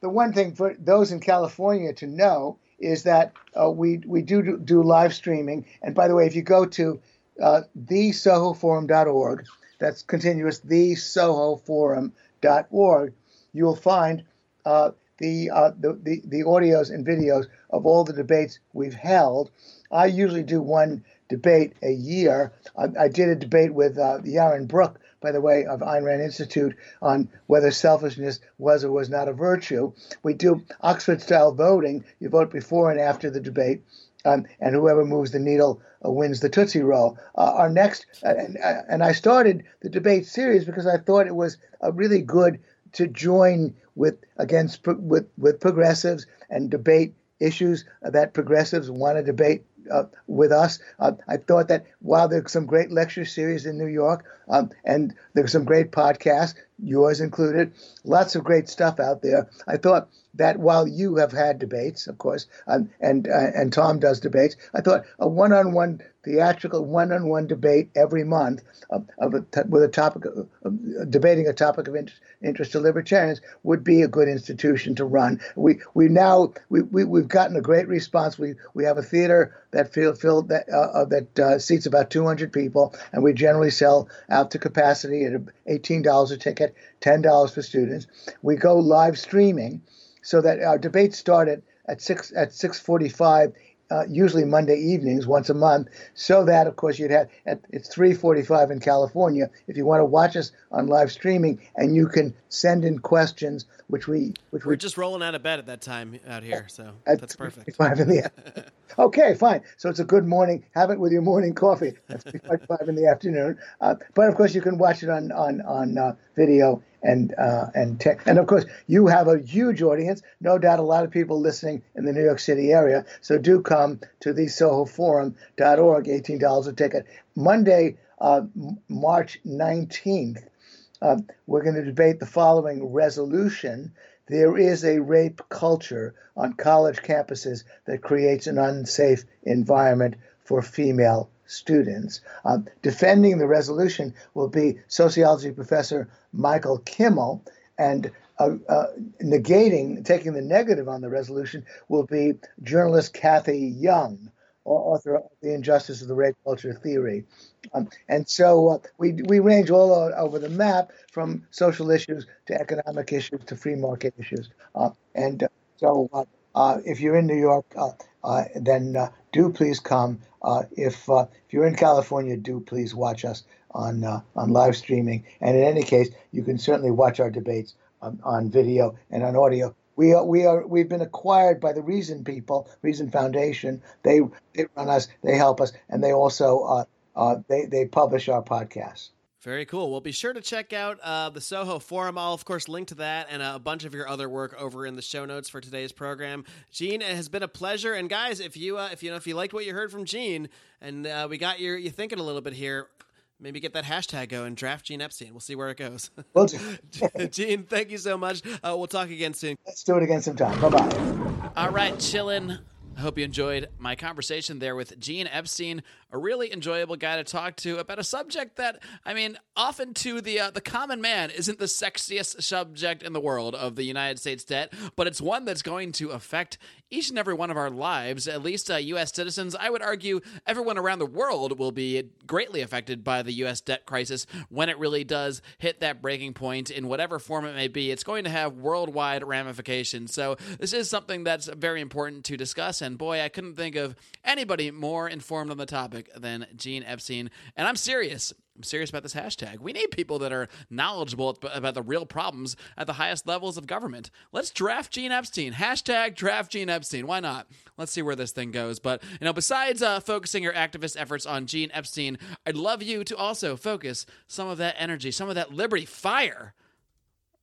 S2: the one thing for those in California to know is that uh, we we do do live streaming. And by the way, if you go to uh, thesohoforum.org, that's continuous thesohoforum.org, you'll find uh, the, uh, the, the the audios and videos of all the debates we've held. I usually do one debate a year. I, I did a debate with uh, Yaron Brook by the way, of Ayn Rand Institute on whether selfishness was or was not a virtue. We do Oxford style voting. You vote before and after the debate. Um, and whoever moves the needle uh, wins the Tootsie Roll. Uh, our next, uh, and, uh, and, I started the debate series because I thought it was really good to join with against with with progressives and debate issues that progressives want to debate uh, with us. Uh, I thought that while there's some great lecture series in New York, um, and there's some great podcasts, yours included, lots of great stuff out there. I thought that while you have had debates, of course, um, and uh, and Tom does debates, I thought a one-on-one theatrical one-on-one debate every month of, of a, with a topic of, debating a topic of interest, interest to libertarians would be a good institution to run. We we now we, we we've gotten a great response. We we have a theater that filled filled that uh, uh, that uh, seats about 200 people, and we generally sell out to capacity at $18 a ticket, $10 for students. We go live streaming so that our debates start at, at six at six forty five. Uh, usually Monday evenings, once a month, so that of course you'd have at it's 3:45 in California. If you want to watch us on live streaming, and you can send in questions, which we which
S4: we're we, just rolling out of bed at that time out here, so that's perfect. Five
S2: in the okay, fine. So it's a good morning. Have it with your morning coffee. That's five in the afternoon. Uh, but of course, you can watch it on on on uh, video and uh, and tech. And of course, you have a huge audience. No doubt, a lot of people listening in the New York City area. So do come to the SohoForum.org. Eighteen dollars a ticket. Monday, uh, March nineteenth. Uh, we're going to debate the following resolution. There is a rape culture on college campuses that creates an unsafe environment for female students. Um, defending the resolution will be sociology professor Michael Kimmel, and uh, uh, negating, taking the negative on the resolution will be journalist Cathy Young, author of The Injustice of the Rape Culture Theory. Um, and so uh, we, we range all over the map from social issues to economic issues to free market issues. Uh, and uh, so uh, if you're in New York, then do please come. if, if you're in California, do please watch us on uh, on live streaming. And in any case, you can certainly watch our debates on, on video and on audio. We are, we are we've been acquired by the Reason people, Reason Foundation. They they run us, they help us, and they also uh, uh, they they publish our podcasts.
S4: Very cool. Well, be sure to check out uh, the Soho Forum. I'll, of course, link to that and a bunch of your other work over in the show notes for today's program. Gene, it has been a pleasure. And guys, if you uh, if you know if you liked what you heard from Gene, and uh, we got your you thinking a little bit here, maybe get that hashtag going. Draft Gene Epstein. We'll see where it goes.
S2: Will do.
S4: Gene, thank you so much. Uh, we'll talk again soon.
S2: Let's do it again sometime. Bye bye.
S1: All right, chillin'. I hope you enjoyed my conversation there with Gene Epstein, a really enjoyable guy to talk to about a subject that, I mean, often to the uh, the common man isn't the sexiest subject in the world of the United States debt, but it's one that's going to affect each and every one of our lives. At least uh, U.S. citizens, I would argue, everyone around the world will be greatly affected by the U.S. debt crisis when it really does hit that breaking point in whatever form it may be. It's going to have worldwide ramifications. So this is something that's very important to discuss. And boy, I couldn't think of anybody more informed on the topic than Gene Epstein. And I'm serious. I'm serious about this hashtag. We need people that are knowledgeable about the real problems at the highest levels of government. Let's draft Gene Epstein. Hashtag draft Gene Epstein. Why not? Let's see where this thing goes. But, you know, besides uh, focusing your activist efforts on Gene Epstein, I'd love you to also focus some of that energy, some of that liberty fire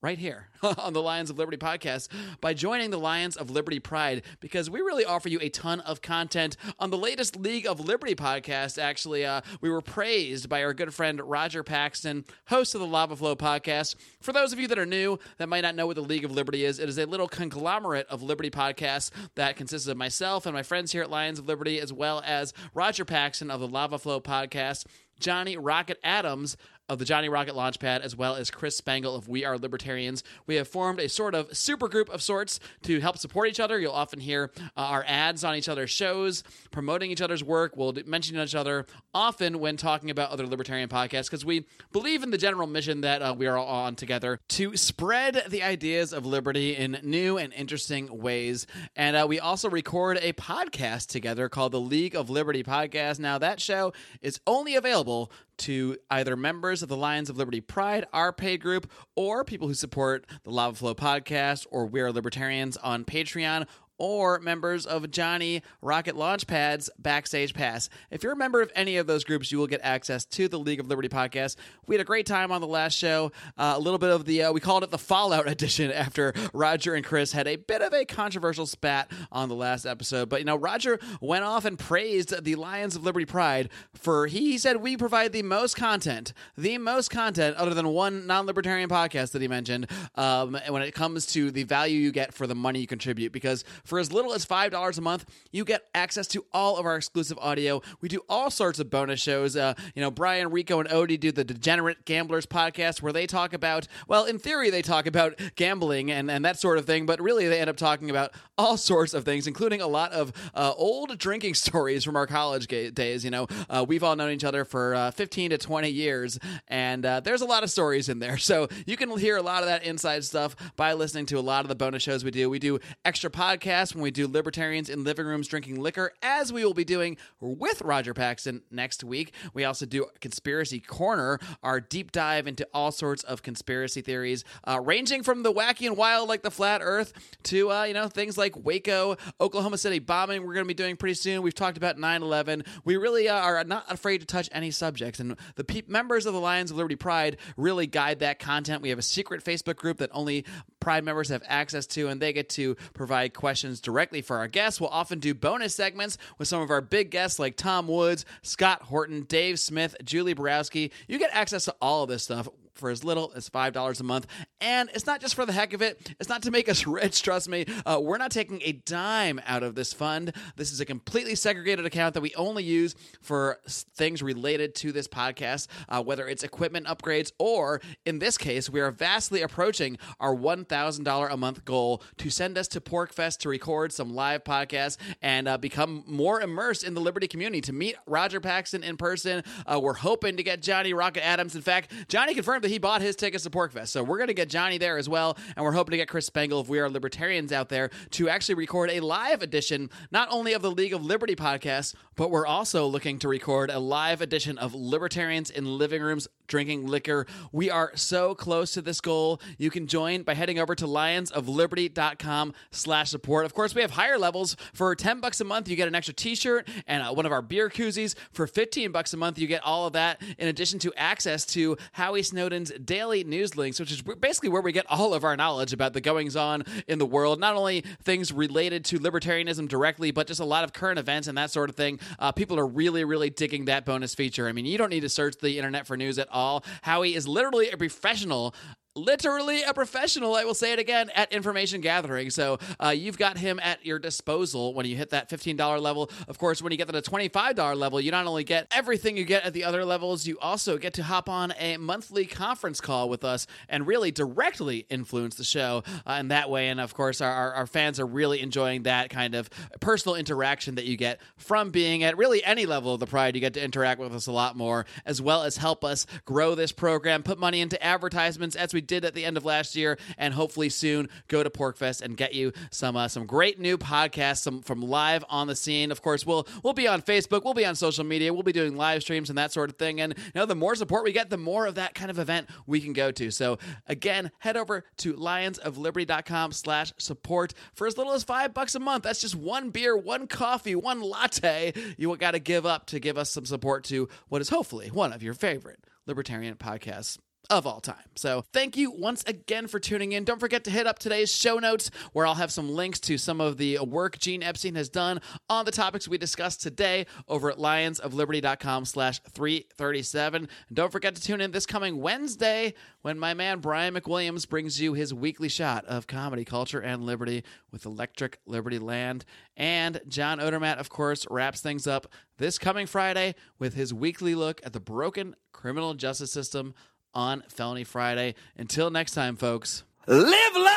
S1: right here on the Lions of Liberty podcast by joining the Lions of Liberty Pride because we really offer you a ton of content on the latest League of Liberty podcast. Actually, uh, we were praised by our good friend Roger Paxton, host of the Lava Flow podcast. For those of you that are new that might not know what the League of Liberty is, it is a little conglomerate of Liberty podcasts that consists of myself and my friends here at Lions of Liberty, as well as Roger Paxton of the Lava Flow podcast. Johnny Rocket Adams of the Johnny Rocket Launchpad, as well as Chris Spangle of We Are Libertarians. We have formed a sort of super group of sorts to help support each other. You'll often hear uh, our ads on each other's shows, promoting each other's work. We'll mention each other often when talking about other libertarian podcasts because we believe in the general mission that uh, we are all on together to spread the ideas of liberty in new and interesting ways. And uh, we also record a podcast together called the League of Liberty Podcast. Now, that show is only available to either members of the Lions of Liberty Pride, our paid group, or people who support the Lava Flow podcast or We Are Libertarians on Patreon or members of Johnny Rocket Launchpad's Backstage Pass. If you're a member of any of those groups, you will get access to the League of Liberty podcast. We had a great time on the last show. Uh, a little bit of the, uh, we called it the Fallout edition after Roger and Chris had a bit of a controversial spat on the last episode. But, you know, Roger went off and praised the Lions of Liberty Pride for, he said, we provide the most content, the most content other than one non libertarian podcast that he mentioned um, when it comes to the value you get for the money you contribute. Because for as little as $5 a month, you get access to all of our exclusive audio. We do all sorts of bonus shows. Uh, you know, Brian, Rico, and Odie do the Degenerate Gamblers podcast where they talk about, well, in theory, they talk about gambling and, and that sort of thing, but really they end up talking about all sorts of things, including a lot of uh, old drinking stories from our college ga- days. You know, uh, we've all known each other for uh, 15 to 20 years, and uh, there's a lot of stories in there. So you can hear a lot of that inside stuff by listening to a lot of the bonus shows we do. We do extra podcasts when we do libertarians in living rooms drinking liquor, as we will be doing with Roger Paxton next week. We also do Conspiracy Corner, our deep dive into all sorts of conspiracy theories, uh, ranging from the wacky and wild like the flat Earth to uh, you know things like Waco, Oklahoma City bombing. We're going to be doing pretty soon. We've talked about 9/11. We really uh, are not afraid to touch any subjects, and the pe- members of the Lions of Liberty Pride really guide that content. We have a secret Facebook group that only Pride members have access to, and they get to provide questions directly for our guests. We'll often do bonus segments with some of our big guests like Tom Woods, Scott Horton, Dave Smith, Julie Borowski. You get access to all of this stuff for as little as $5 a month. And it's not just for the heck of it, it's not to make us rich, trust me. Uh, we're not taking a dime out of this fund. This is a completely segregated account that we only use for things related to this podcast, uh, whether it's equipment upgrades or, in this case, we are vastly approaching our $1,000 a month goal to send us to PorcFest to record some live podcasts and uh, become more immersed in the Liberty community, to meet Roger Paxton in person. Uh, we're hoping to get Johnny Rocket Adams. In fact, Johnny confirmed that he bought his tickets to PorcFest. So we're going to get Johnny there as well. And we're hoping to get Chris Spangle, if we are libertarians out there, to actually record a live edition, not only of the League of Liberty podcast, but we're also looking to record a live edition of Libertarians in Living Rooms drinking liquor. We are so close to this goal. You can join by heading over to lionsofliberty.com slash support. Of course, we have higher levels. For 10 bucks a month, you get an extra t-shirt and uh, one of our beer koozies. For 15 bucks a month, you get all of that in addition to access to Howie Snowden's daily news links, which is basically where we get all of our knowledge about the goings on in the world. Not only things related to libertarianism directly, but just a lot of current events and that sort of thing. Uh, people are really, really digging that bonus feature. I mean, you don't need to search the internet for news at all. Howie is literally a professional literally a professional, I will say it again, at information gathering. So uh, you've got him at your disposal when you hit that $15 level. Of course, when you get to the $25 level, you not only get everything you get at the other levels, you also get to hop on a monthly conference call with us and really directly influence the show uh, in that way. And of course, our, our, our fans are really enjoying that kind of personal interaction that you get from being at really any level of the Pride. You get to interact with us a lot more, as well as help us grow this program, put money into advertisements as we did at the end of last year, and hopefully soon go to PorcFest and get you some uh, some great new podcasts, some from live on the scene. Of course, we'll we'll be on Facebook, we'll be on social media, we'll be doing live streams and that sort of thing. And you know, the more support we get, the more of that kind of event we can go to. So again, head over to lionsofliberty.com/slash support for as little as five bucks a month. That's just one beer, one coffee, one latte. You got to give up to give us some support to what is hopefully one of your favorite libertarian podcasts of all time. So, thank you once again for tuning in. Don't forget to hit up today's show notes where I'll have some links to some of the work Gene Epstein has done on the topics we discussed today over at lionsofliberty.com slash 337. And don't forget to tune in this coming Wednesday when my man Brian McWilliams brings you his weekly shot of comedy, culture, and liberty with Electric Liberty Land. And John Odermatt, of course, wraps things up this coming Friday with his weekly look at the broken criminal justice system on Felony Friday. Until next time, folks,
S6: live long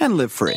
S6: and live free.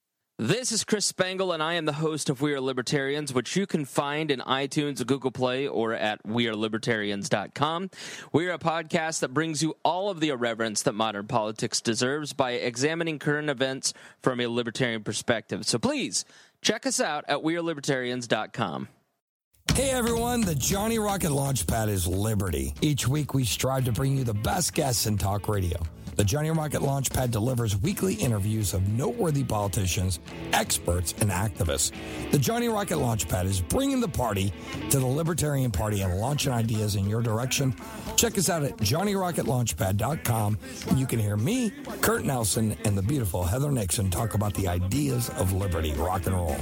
S7: This is Chris Spangle, and I am the host of We Are Libertarians, which you can find in iTunes, Google Play, or at WeAreLibertarians.com. We are a podcast that brings you all of the irreverence that modern politics deserves by examining current events from a libertarian perspective. So please check us out at WeAreLibertarians.com.
S8: Hey everyone, the Johnny Rocket Launchpad is Liberty. Each week we strive to bring you the best guests in talk radio. The Johnny Rocket Launchpad delivers weekly interviews of noteworthy politicians, experts, and activists. The Johnny Rocket Launchpad is bringing the party to the Libertarian Party and launching ideas in your direction. Check us out at johnnyrocketlaunchpad.com and you can hear me, Kurt Nelson, and the beautiful Heather Nixon talk about the ideas of liberty, rock and roll.